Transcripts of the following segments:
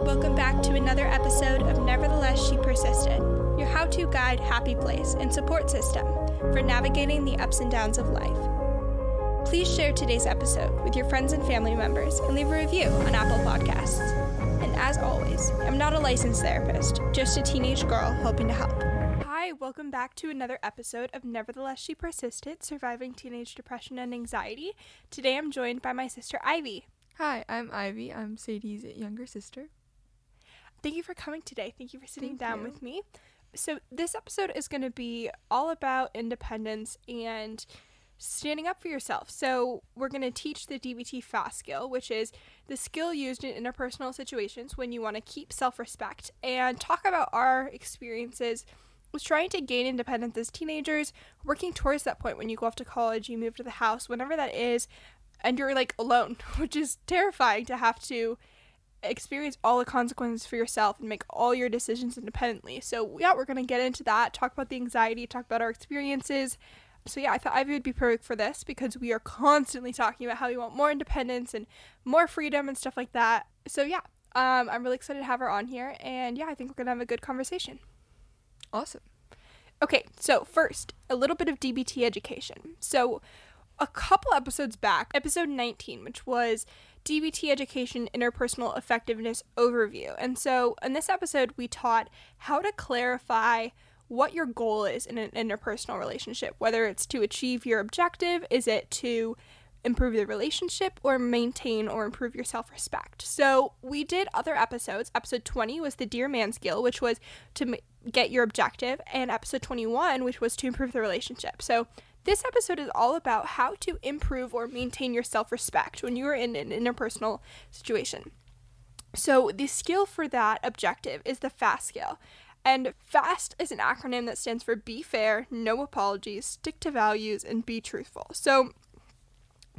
Welcome back to another episode of Nevertheless She Persisted, your how to guide, happy place, and support system for navigating the ups and downs of life. Please share today's episode with your friends and family members and leave a review on Apple Podcasts. And as always, I'm not a licensed therapist, just a teenage girl hoping to help. Hi, welcome back to another episode of Nevertheless She Persisted Surviving Teenage Depression and Anxiety. Today I'm joined by my sister Ivy. Hi, I'm Ivy. I'm Sadie's younger sister. Thank you for coming today. Thank you for sitting Thank down you. with me. So, this episode is going to be all about independence and standing up for yourself. So, we're going to teach the DBT fast skill, which is the skill used in interpersonal situations when you want to keep self respect, and talk about our experiences with trying to gain independence as teenagers, working towards that point when you go off to college, you move to the house, whenever that is, and you're like alone, which is terrifying to have to experience all the consequences for yourself and make all your decisions independently. So, yeah, we're going to get into that, talk about the anxiety, talk about our experiences. So, yeah, I thought Ivy would be perfect for this because we are constantly talking about how we want more independence and more freedom and stuff like that. So, yeah, um, I'm really excited to have her on here. And yeah, I think we're going to have a good conversation. Awesome. Okay, so first, a little bit of DBT education. So, a couple episodes back, episode 19, which was DBT education interpersonal effectiveness overview. And so, in this episode, we taught how to clarify what your goal is in an interpersonal relationship, whether it's to achieve your objective, is it to improve the relationship or maintain or improve your self-respect. So, we did other episodes. Episode 20 was the DEARMAN skill, which was to ma- get your objective, and episode 21, which was to improve the relationship. So, this episode is all about how to improve or maintain your self respect when you are in an interpersonal situation. So, the skill for that objective is the FAST skill. And FAST is an acronym that stands for Be Fair, No Apologies, Stick to Values, and Be Truthful. So,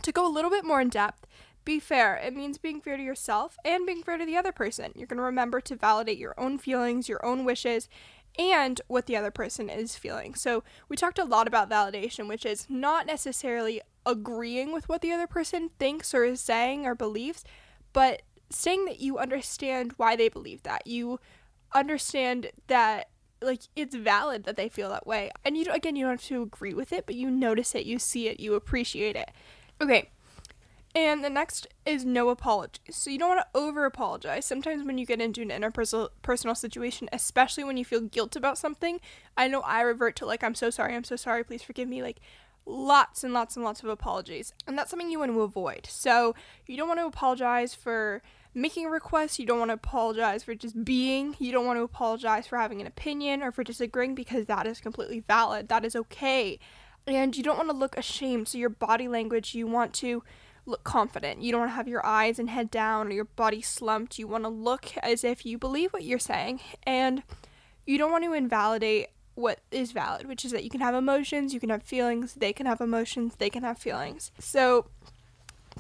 to go a little bit more in depth, be fair. It means being fair to yourself and being fair to the other person. You're going to remember to validate your own feelings, your own wishes, and what the other person is feeling. So, we talked a lot about validation, which is not necessarily agreeing with what the other person thinks or is saying or believes, but saying that you understand why they believe that. You understand that like it's valid that they feel that way. And you again, you don't have to agree with it, but you notice it, you see it, you appreciate it. Okay. And the next is no apologies. So you don't want to over apologize. Sometimes when you get into an interpersonal situation, especially when you feel guilt about something, I know I revert to like I'm so sorry, I'm so sorry, please forgive me, like lots and lots and lots of apologies. And that's something you want to avoid. So you don't want to apologize for making a request, you don't want to apologize for just being, you don't want to apologize for having an opinion or for disagreeing because that is completely valid. That is okay. And you don't want to look ashamed. So your body language, you want to look confident. You don't want to have your eyes and head down or your body slumped. You want to look as if you believe what you're saying. And you don't want to invalidate what is valid, which is that you can have emotions, you can have feelings, they can have emotions, they can have feelings. So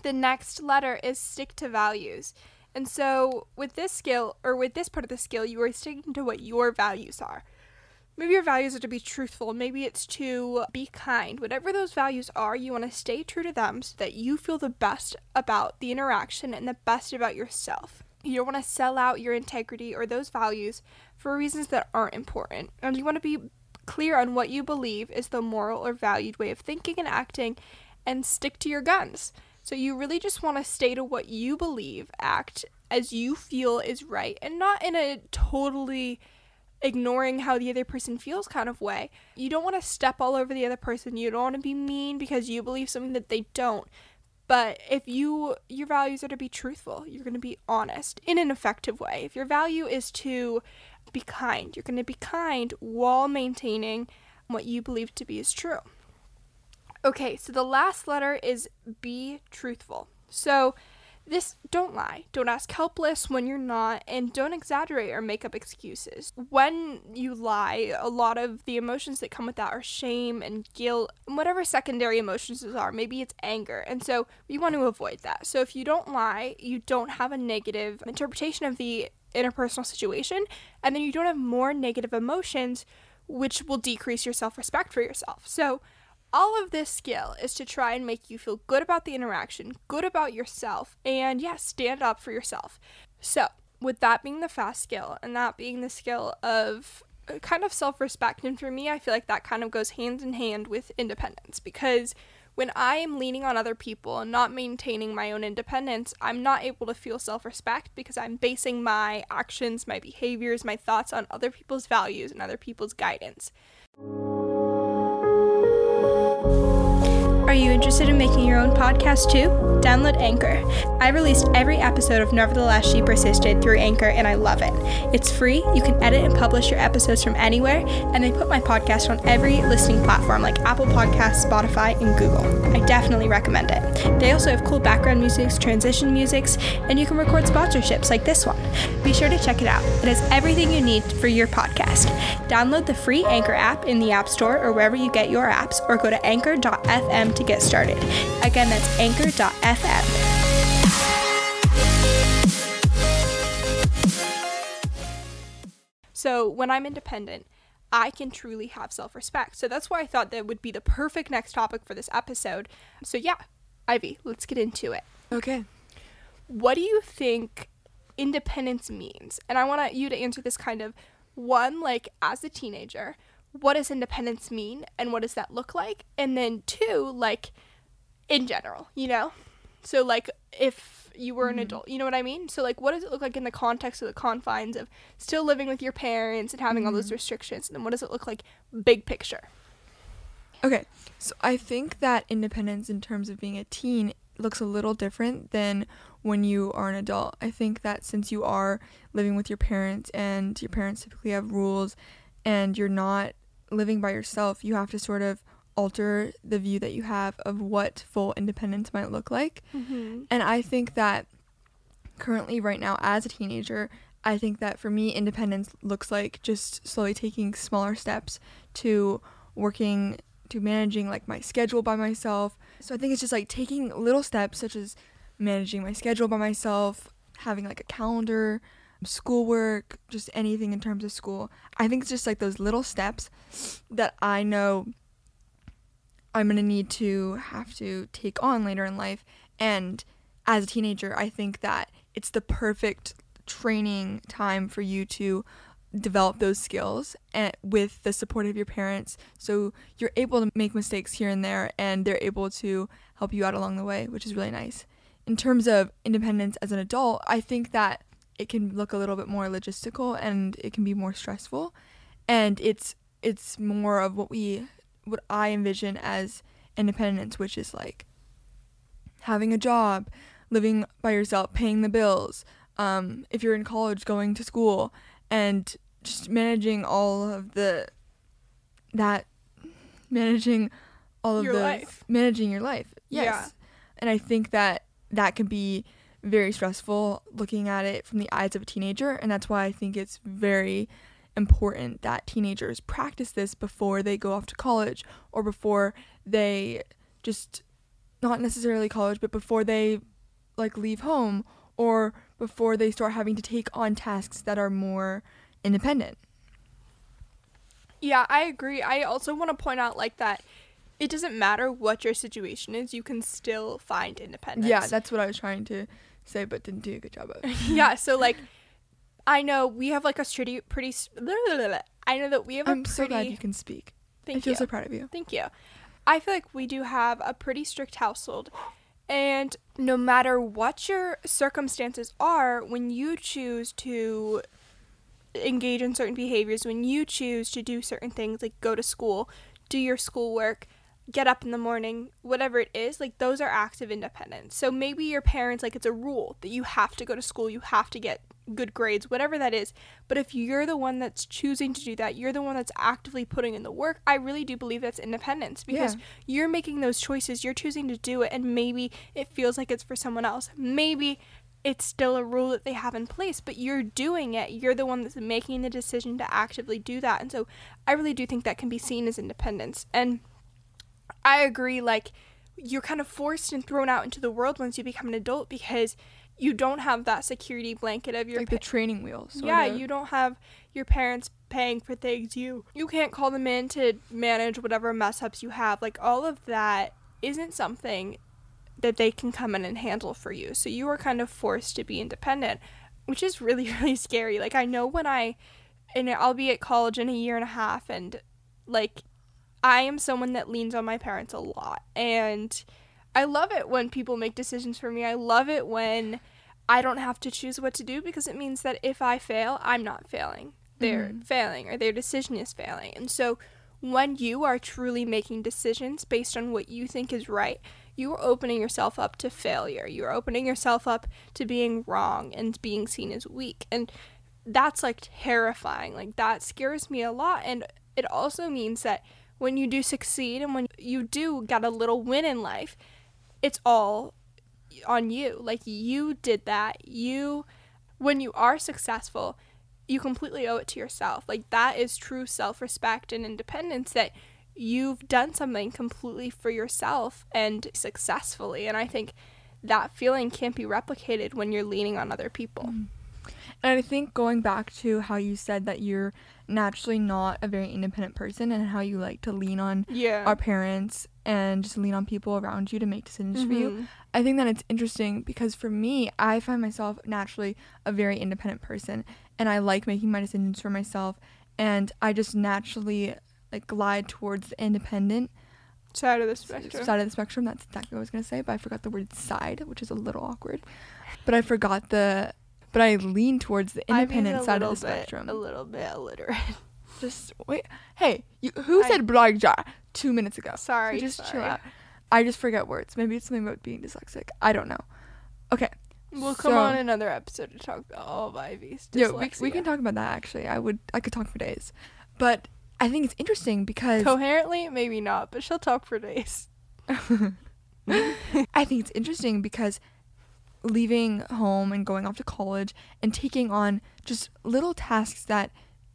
the next letter is stick to values. And so with this skill or with this part of the skill, you are sticking to what your values are. Maybe your values are to be truthful, maybe it's to be kind. Whatever those values are, you want to stay true to them so that you feel the best about the interaction and the best about yourself. You don't want to sell out your integrity or those values for reasons that aren't important. And you want to be clear on what you believe is the moral or valued way of thinking and acting and stick to your guns. So you really just want to stay to what you believe, act as you feel is right, and not in a totally ignoring how the other person feels kind of way. You don't want to step all over the other person. You don't want to be mean because you believe something that they don't. But if you your values are to be truthful, you're going to be honest in an effective way. If your value is to be kind, you're going to be kind while maintaining what you believe to be is true. Okay, so the last letter is be truthful. So this don't lie. Don't ask helpless when you're not and don't exaggerate or make up excuses. When you lie, a lot of the emotions that come with that are shame and guilt and whatever secondary emotions those are. Maybe it's anger. And so we want to avoid that. So if you don't lie, you don't have a negative interpretation of the interpersonal situation and then you don't have more negative emotions which will decrease your self-respect for yourself. So all of this skill is to try and make you feel good about the interaction, good about yourself, and yeah, stand up for yourself. So, with that being the fast skill and that being the skill of uh, kind of self respect. And for me, I feel like that kind of goes hand in hand with independence because when I am leaning on other people and not maintaining my own independence, I'm not able to feel self respect because I'm basing my actions, my behaviors, my thoughts on other people's values and other people's guidance you. Are you interested in making your own podcast too? Download Anchor. I released every episode of Nevertheless She Persisted through Anchor and I love it. It's free, you can edit and publish your episodes from anywhere, and they put my podcast on every listening platform like Apple Podcasts, Spotify, and Google. I definitely recommend it. They also have cool background musics, transition musics, and you can record sponsorships like this one. Be sure to check it out. It has everything you need for your podcast. Download the free Anchor app in the App Store or wherever you get your apps, or go to anchor.fm to get started. Again, that's anchor.fm. So when I'm independent, I can truly have self respect. So that's why I thought that would be the perfect next topic for this episode. So, yeah, Ivy, let's get into it. Okay. What do you think independence means? And I want you to answer this kind of one, like as a teenager, what does independence mean and what does that look like? And then two, like in general, you know? So like if you were an Mhm. adult, you know what I mean? So like what does it look like in the context of the confines of still living with your parents and having all those Mhm. restrictions? And then what does it look like big picture? Okay. So I think that independence in terms of being a teen looks a little different than when you are an adult. I think that since you are living with your parents and your parents typically have rules and you're not living by yourself, you have to sort of alter the view that you have of what full independence might look like. Mm-hmm. And I think that currently, right now, as a teenager, I think that for me, independence looks like just slowly taking smaller steps to working, to managing like my schedule by myself. So I think it's just like taking little steps, such as managing my schedule by myself, having like a calendar, schoolwork, just anything in terms of school. I think it's just like those little steps that I know I'm going to need to have to take on later in life. And as a teenager, I think that it's the perfect training time for you to develop those skills and with the support of your parents so you're able to make mistakes here and there and they're able to help you out along the way which is really nice in terms of independence as an adult i think that it can look a little bit more logistical and it can be more stressful and it's it's more of what we what i envision as independence which is like having a job living by yourself paying the bills um, if you're in college going to school and just managing all of the that managing all of Your the life. managing your life yes Yeah. and i think that that can be very stressful looking at it from the eyes of a teenager and that's why i think it's very important that teenagers practice this before they go off to college or before they just not necessarily college but before they like leave home or before they start having to take on tasks that are more independent Yeah, I agree. I also want to point out like that it doesn't matter what your situation is, you can still find independence. yeah that's what i was trying to say but didn't do a good job of yeah, so like I know we have like a pretty pretty I know that we have a i'm so pretty glad you can speak i Thank feel you. so proud of you Thank you. I feel like we do have a pretty strict household. And no matter what your circumstances are, when you choose to engage in certain behaviors, when you choose to do certain things like go to school, do your schoolwork, get up in the morning, whatever it is, like those are acts of independence. So maybe your parents, like it's a rule that you have to go to school, you have to get good grades, whatever that is. But if you're the one that's choosing to do that, you're the one that's actively putting in the work, I really do believe that's independence because Yeah. you're making those choices, you're choosing to do it, and maybe it feels like it's for someone else. Maybe it's still a rule that they have in place, but you're doing it. You're the one that's making the decision to actively do that. And so I really do think that can be seen as independence. And I agree, like, you're kind of forced and thrown out into the world once you become an adult because you don't have that security blanket of your like the training wheels yeah, of. you don't have your parents paying for things. You you can't call them in to manage whatever mess ups you have. Like all of that isn't something that they can come in and handle for you. So you are kind of forced to be independent. which is really really scary. Like I know when I and I'll be at college in a year and a half and like I am someone that leans on my parents a lot and I love it when people make decisions for me. I love it when I don't have to choose what to do because it means that if I fail, I'm not failing. They're Mhm. failing or their decision is failing. And so when you are truly making decisions based on what you think is right, you are opening yourself up to failure. You're opening yourself up to being wrong and being seen as weak. And that's like terrifying. Like that scares me a lot. And it also means that when you do succeed and when you do get a little win in life, it's all on you. Like you did that. You, when you are successful, you completely owe it to yourself. Like that is true self respect and independence that you've done something completely for yourself and successfully. And I think that feeling can't be replicated when you're leaning on other people. Mm. And I think going back to how you said that you're naturally not a very independent person and how you like to lean on Yeah. our parents and just lean on people around you to make decisions for you. Mhm. I think that it's interesting because for me, I find myself naturally a very independent person and I like making my decisions for myself and I just naturally like glide towards the independent Side of the spectrum. side of the spectrum. That's exactly what I was gonna say, but I forgot the word side, which is a little awkward. But I forgot the but I lean towards the I mean, independent side of the bit- spectrum. A little bit illiterate. Just wait. Hey, you, who I- said jar two minutes ago? Sorry. So just chill out. I just forget words. Maybe it's something about being dyslexic. I don't know. Okay. We'll come on another episode to talk about all of Ivy's dyslexia. Yeah, we, we can talk about that actually. I would I could talk for days. But I think it's interesting because Coherently, maybe not, but she'll talk for days. I think it's interesting because leaving home and going off to college and taking on just little tasks that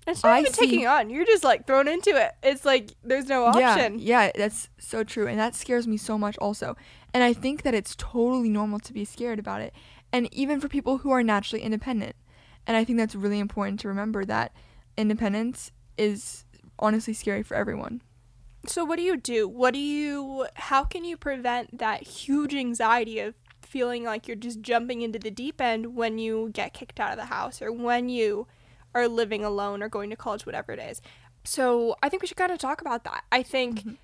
It's not I even see- taking on. You're just like thrown into it. It's like there's no option. Yeah, yeah, that's so true. And that scares me so much also. And I think that it's totally normal to be scared about it. And even for people who are naturally independent. And I think that's really important to remember that independence is honestly scary for everyone. So what do you do? What do you how can you prevent that huge anxiety of feeling like you're just jumping into the deep end when you get kicked out of the house or when you are living alone or going to college whatever it is. So I think we should kind of talk about that. I think Mhm.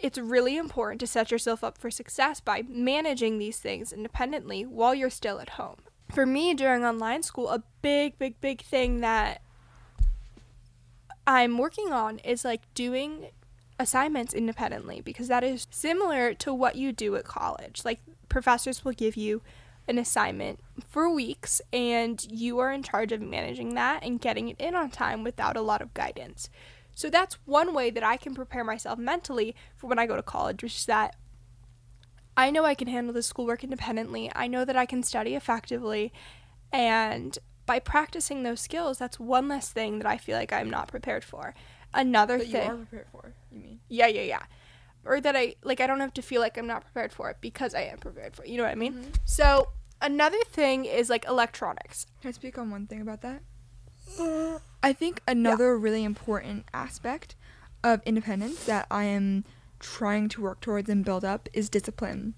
it's really important to set yourself up for success by managing these things independently while you're still at home. For me during online school, a big big big thing that I'm working on is like doing assignments independently because that is similar to what you do at college. Like professors will give you an assignment for weeks and you are in charge of managing that and getting it in on time without a lot of guidance. So that's one way that I can prepare myself mentally for when I go to college, which is that I know I can handle the schoolwork independently. I know that I can study effectively and by practicing those skills, that's one less thing that I feel like I'm not prepared for. Another thing You are prepared for, you mean? yeah, yeah, yeah. Or that I like I don't have to feel like I'm not prepared for it because I am prepared for it. You know what I mean? Mhm. So another thing is like electronics. Can I speak on one thing about that? I think another really important aspect of independence that I am trying to work towards and build up is discipline.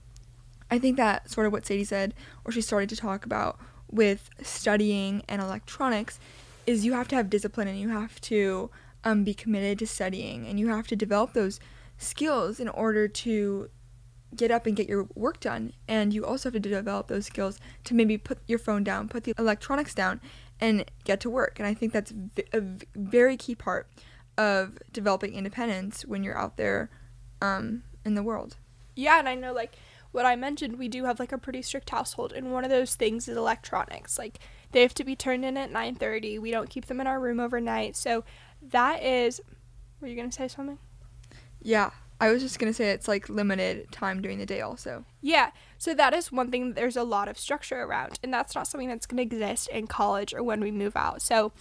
I think that sort of what Sadie said, or she started to talk about with studying and electronics, is you have to have discipline and you have to um, be committed to studying and you have to develop those skills in order to get up and get your work done. And you also have to develop those skills to maybe put your phone down, put the electronics down, and get to work. And I think that's a very key part of developing independence when you're out there um, in the world. Yeah, and I know like what I mentioned, we do have like a pretty strict household, and one of those things is electronics. Like they have to be turned in at 9:30. We don't keep them in our room overnight. So that is. Were you gonna say something? Yeah, I was just gonna say it's like limited time during the day also. Yeah, so that is one thing that there's a lot of structure around, and that's not something that's going to exist in college or when we move out. So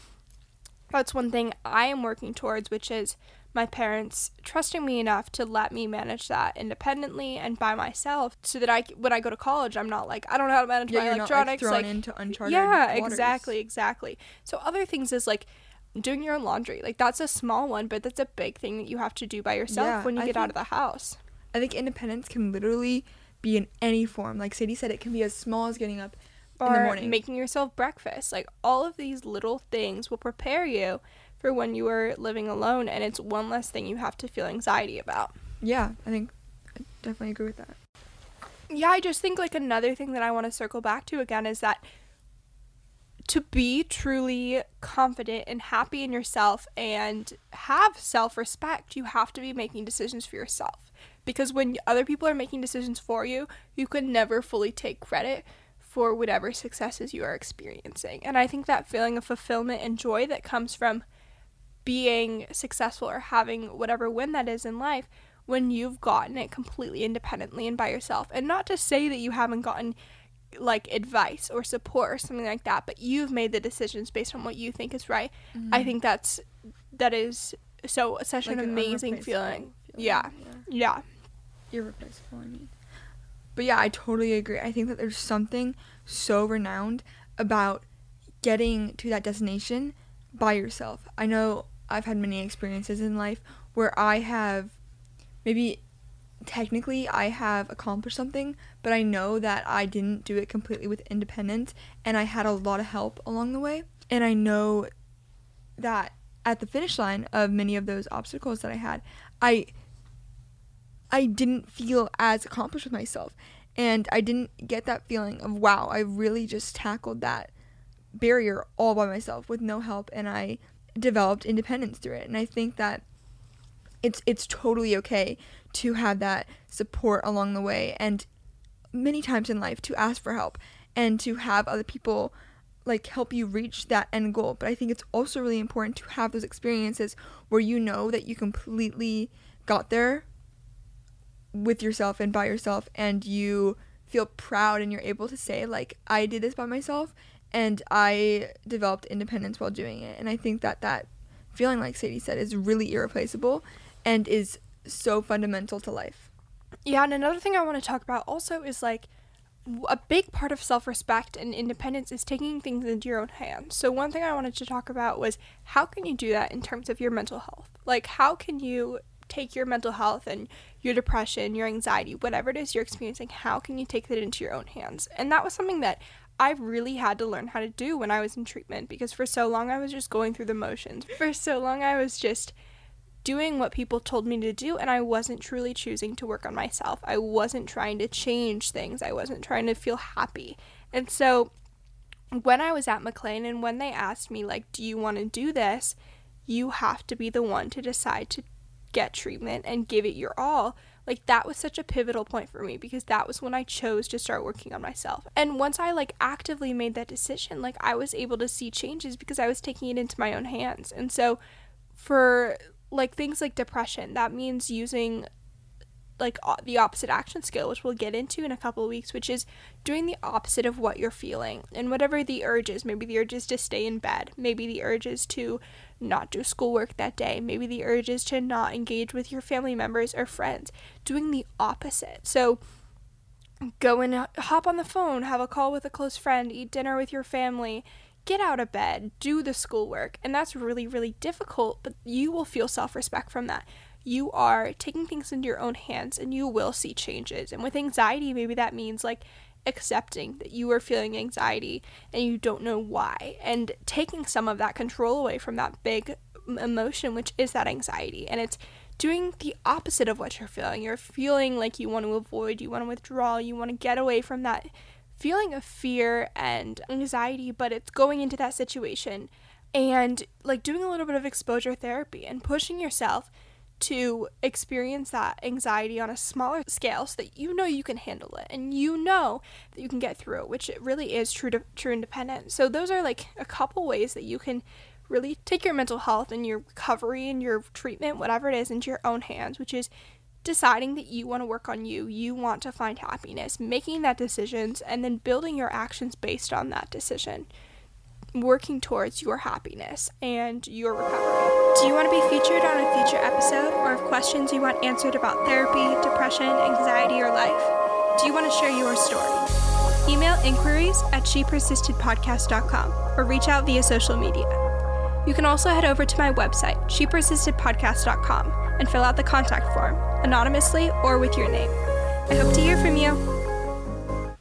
that's one thing I am working towards, which is my parents trusting me enough to let me manage that independently and by myself, so that I when I go to college, I'm not like I don't know how to manage Yeah, my you're not like electronics. thrown like, into uncharted yeah, waters. exactly, exactly. So other things is like doing your own laundry. Like that's a small one, but that's a big thing that you have to do by yourself Yeah, when you I get out of the house. I think independence can literally be in any form. Like Sadie said, it can be as small as getting up, or In the morning. making yourself breakfast. Like all of these little things will prepare you for when you are living alone and it's one less thing you have to feel anxiety about. Yeah, I think I definitely agree with that. Yeah, I just think like another thing that I want to circle back to again is that to be truly confident and happy in yourself and have self respect, you have to be making decisions for yourself. Because when other people are making decisions for you, you can never fully take credit for whatever successes you are experiencing. And I think that feeling of fulfillment and joy that comes from being successful or having whatever win that is in life when you've gotten it completely independently and by yourself. And not to say that you haven't gotten like advice or support or something like that, but you've made the decisions based on what you think is right. I mm-hmm. think that's that is so such Like an an amazing feeling. feeling, Yeah. Yeah. irreplaceable. I mean, but yeah, I totally agree. I think that there's something so renowned about getting to that destination by yourself. I know I've had many experiences in life where I have maybe technically I have accomplished something, but I know that I didn't do it completely with independence and I had a lot of help along the way. And I know that at the finish line of many of those obstacles that I had, I I didn't feel as accomplished with myself. And I didn't get that feeling of wow, I really just tackled that barrier all by myself with no help and I developed independence through it. And I think that it's it's totally okay to have that support along the way and many times in life to ask for help and to have other people like help you reach that end goal. But I think it's also really important to have those experiences where you know that you completely got there with yourself and by yourself and you feel proud and you're able to say like I did this by myself and I developed independence while doing it. And I think that that feeling like Sadie said is really irreplaceable and is so fundamental to life. Yeah, and another thing I want to talk about also is like a big part of self respect and independence is taking things into your own hands. So, one thing I wanted to talk about was how can you do that in terms of your mental health? Like, how can you take your mental health and your depression, your anxiety, whatever it is you're experiencing, how can you take that into your own hands? And that was something that I really had to learn how to do when I was in treatment because for so long I was just going through the motions. For so long I was just doing what people told me to do and I wasn't truly choosing to work on myself. I wasn't trying to change things. I wasn't trying to feel happy. And so when I was at McLean and when they asked me like, "Do you want to do this?" you have to be the one to decide to get treatment and give it your all. Like that was such a pivotal point for me because that was when I chose to start working on myself. And once I like actively made that decision, like I was able to see changes because I was taking it into my own hands. And so for like things like depression, that means using like the opposite action skill, which we'll get into in a couple of weeks, which is doing the opposite of what you're feeling. And whatever the urge is, maybe the urge is to stay in bed, maybe the urge is to not do schoolwork that day, maybe the urge is to not engage with your family members or friends, doing the opposite. So go and uh, hop on the phone, have a call with a close friend, eat dinner with your family, get out of bed, do the schoolwork. And that's really, really difficult, but you will feel self respect from that. You are taking things into your own hands and you will see changes. And with anxiety, maybe that means like accepting that you are feeling anxiety and you don't know why and taking some of that control away from that big emotion, which is that anxiety. And it's doing the opposite of what you're feeling. You're feeling like you want to avoid, you want to withdraw, you want to get away from that feeling of fear and anxiety, but it's going into that situation and like doing a little bit of exposure therapy and pushing yourself to experience that anxiety on a smaller scale so that you know you can handle it and you know that you can get through it, which it really is true to true independence. So those are like a couple ways that you can really take your mental health and your recovery and your treatment, whatever it is, into your own hands, which is deciding that you want to work on you, you want to find happiness, making that decisions, and then building your actions based on that decision, working towards your happiness and your recovery. Do you want to be featured on a future episode or have questions you want answered about therapy, depression, anxiety, or life? Do you want to share your story? Email inquiries at shepersistedpodcast.com or reach out via social media. You can also head over to my website, shepersistedpodcast.com, and fill out the contact form, anonymously or with your name. I hope to hear from you.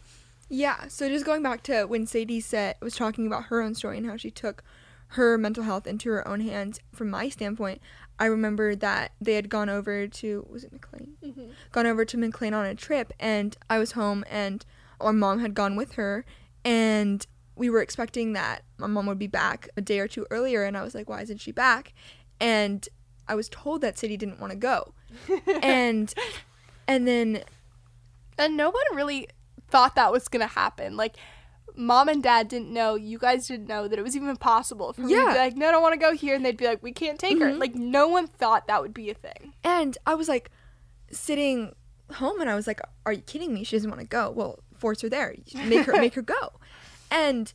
Yeah, so just going back to when Sadie said was talking about her own story and how she took her mental health into her own hands. From my standpoint, I remember that they had gone over to was it McLean? Mm-hmm. Gone over to McLean on a trip, and I was home, and our mom had gone with her, and we were expecting that my mom would be back a day or two earlier, and I was like, why isn't she back? And I was told that Sadie didn't want to go, and and then And no one really thought that was gonna happen. Like, mom and dad didn't know. You guys didn't know that it was even possible for me to be like, no, I don't want to go here, and they'd be like, we can't take her. Mhm. Like, no one thought that would be a thing. And I was like sitting home and I was like, Are you kidding me? She doesn't want to go. Well, force her there. Make her make her go. And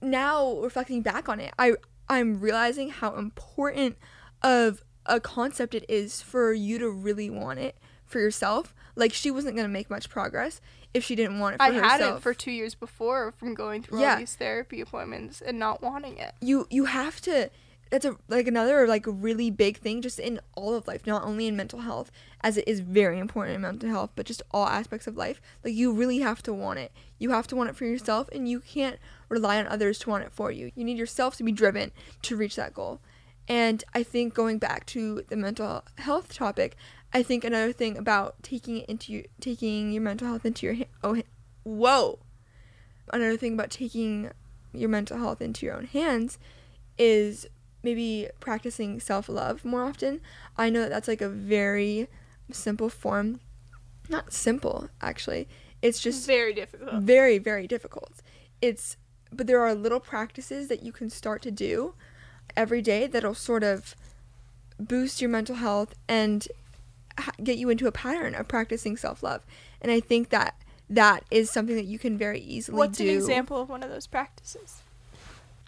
now reflecting back on it, I I'm realizing how important of a concept it is for you to really want it for yourself. Like she wasn't gonna make much progress if she didn't want it for I herself. had it for two years before from going through Yeah. all these therapy appointments and not wanting it. you you have to that's a like another like really big thing just in all of life not only in mental health as it is very important in mental health but just all aspects of life. Like you really have to want it. You have to want it for yourself and you can't rely on others to want it for you. You need yourself to be driven to reach that goal. And i think going back to the mental health topic i think another thing about taking it into your, taking your mental health into your oh whoa. Another thing about taking your mental health into your own hands is maybe practicing self love more often. I know that that's like a very simple form. Not simple, actually. It's just very difficult. very, very difficult. It's, but there are little practices that you can start to do every day that'll sort of boost your mental health and get you into a pattern of practicing self love. And I think that that is something that you can very easily What's do. an example of one of those practices?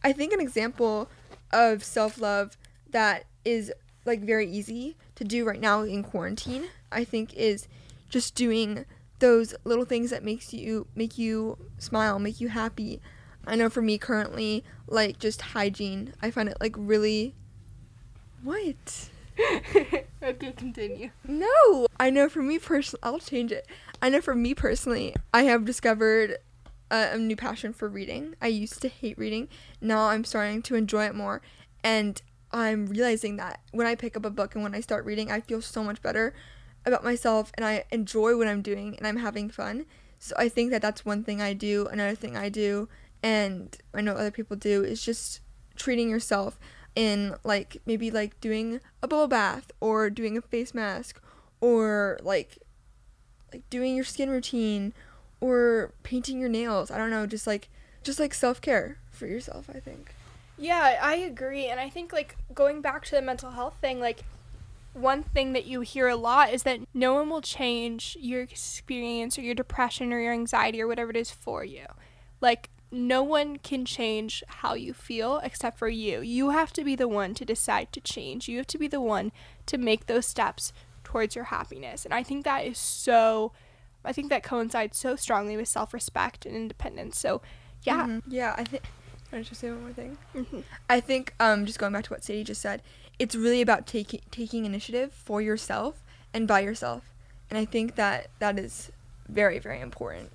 I think an example of self love that is like very easy to do right now in quarantine, I think is just doing those little things that makes you make you smile, make you happy. I know for me currently, like just hygiene, I find it like really what? okay, continue. No, I know for me personally, I'll change it. I know for me personally, I have discovered a, new passion for reading. I used to hate reading. Now I'm starting to enjoy it more, and I'm realizing that when I pick up a book and when I start reading, I feel so much better about myself, and I enjoy what I'm doing, and I'm having fun. So I think that that's one thing I do. Another thing I do, and I know other people do, is just treating yourself in like maybe like doing a bubble bath or doing a face mask or like like doing your skin routine or painting your nails. I don't know, just like just like self-care for yourself, I think. Yeah, I agree. And I think, like, going back to the mental health thing, like, one thing that you hear a lot is that no one will change your experience or your depression or your anxiety or whatever it is for you. Like, no one can change how you feel except for you. You have to be the one to decide to change. You have to be the one to make those steps towards your happiness. And I think that is so, I think that coincides so strongly with self respect and independence. So, yeah. Mhm. Yeah, I think can I just say one more thing? Mhm. I think um just going back to what Sadie just said, it's really about taking taking initiative for yourself and by yourself. And I think that that is very very important.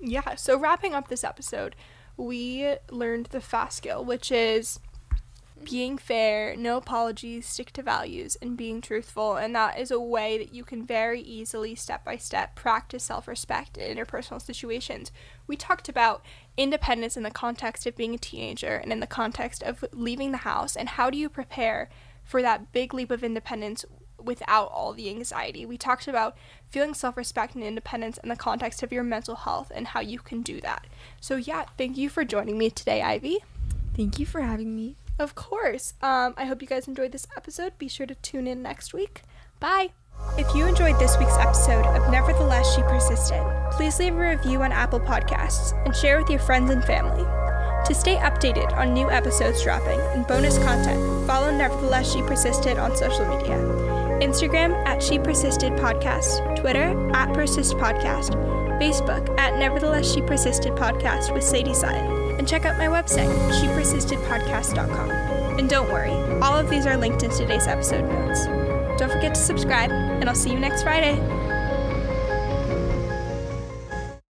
Yeah, so wrapping up this episode, we learned the fast skill, which is being fair, no apologies, stick to values, and being truthful. And that is a way that you can very easily, step by step, practice self respect in interpersonal situations. We talked about independence in the context of being a teenager and in the context of leaving the house, and how do you prepare for that big leap of independence without all the anxiety. We talked about feeling self respect and independence in the context of your mental health and how you can do that. So, yeah, thank you for joining me today, Ivy. Thank you for having me. Of course. Um, I hope you guys enjoyed this episode. Be sure to tune in next week. Bye. If you enjoyed this week's episode of Nevertheless She Persisted, please leave a review on Apple Podcasts and share with your friends and family. To stay updated on new episodes dropping and bonus content, follow Nevertheless She Persisted on social media. Instagram at She Persisted Podcast, Twitter at Persist Podcast, Facebook at Nevertheless She Persisted Podcast with Sadie Sutton, and check out my website, shepersistedpodcast.com. And don't worry, all of these are linked in today's episode notes. Don't forget to subscribe, and I'll see you next Friday.